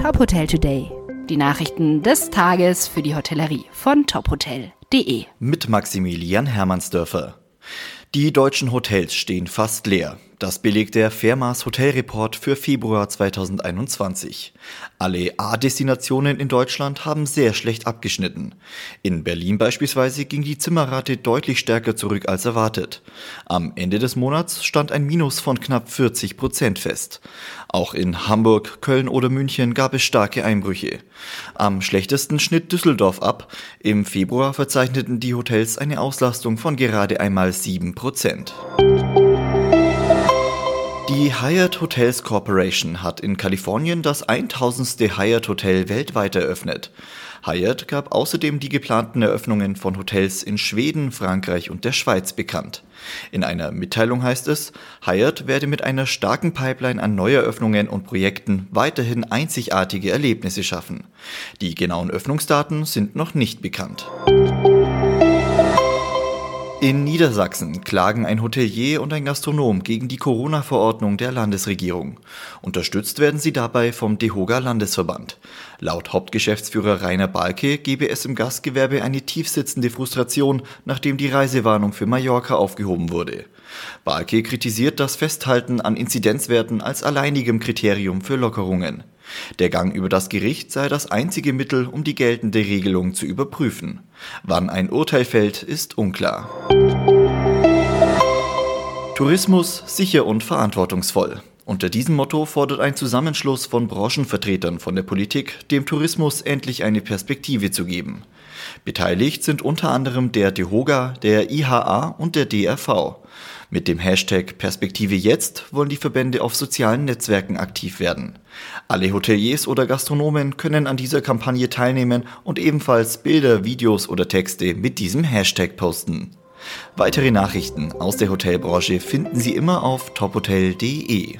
Top Hotel Today. Die Nachrichten des Tages für die Hotellerie von tophotel.de. Mit Maximilian Hermannsdörfer. Die deutschen Hotels stehen fast leer. Das belegt der Fairmaß Hotelreport für Februar 2021. Alle A-Destinationen in Deutschland haben sehr schlecht abgeschnitten. In Berlin beispielsweise ging die Zimmerrate deutlich stärker zurück als erwartet. Am Ende des Monats stand ein Minus von knapp 40 Prozent fest. Auch in Hamburg, Köln oder München gab es starke Einbrüche. Am schlechtesten schnitt Düsseldorf ab. Im Februar verzeichneten die Hotels eine Auslastung von gerade einmal 7 Prozent. Die Hyatt Hotels Corporation hat in Kalifornien das 1000. Hyatt Hotel weltweit eröffnet. Hyatt gab außerdem die geplanten Eröffnungen von Hotels in Schweden, Frankreich und der Schweiz bekannt. In einer Mitteilung heißt es, Hyatt werde mit einer starken Pipeline an Neueröffnungen und Projekten weiterhin einzigartige Erlebnisse schaffen. Die genauen Öffnungsdaten sind noch nicht bekannt. In Niedersachsen klagen ein Hotelier und ein Gastronom gegen die Corona-Verordnung der Landesregierung. Unterstützt werden sie dabei vom DEHOGA Landesverband. Laut Hauptgeschäftsführer Rainer Balke gebe es im Gastgewerbe eine tiefsitzende Frustration, nachdem die Reisewarnung für Mallorca aufgehoben wurde. Balke kritisiert das Festhalten an Inzidenzwerten als alleinigem Kriterium für Lockerungen. Der Gang über das Gericht sei das einzige Mittel, um die geltende Regelung zu überprüfen. Wann ein Urteil fällt, ist unklar. Tourismus sicher und verantwortungsvoll. Unter diesem Motto fordert ein Zusammenschluss von Branchenvertretern von der Politik, dem Tourismus endlich eine Perspektive zu geben. Beteiligt sind unter anderem der DEHOGA, der IHA und der DRV. Mit dem Hashtag Perspektive jetzt wollen die Verbände auf sozialen Netzwerken aktiv werden. Alle Hoteliers oder Gastronomen können an dieser Kampagne teilnehmen und ebenfalls Bilder, Videos oder Texte mit diesem Hashtag posten. Weitere Nachrichten aus der Hotelbranche finden Sie immer auf tophotel.de.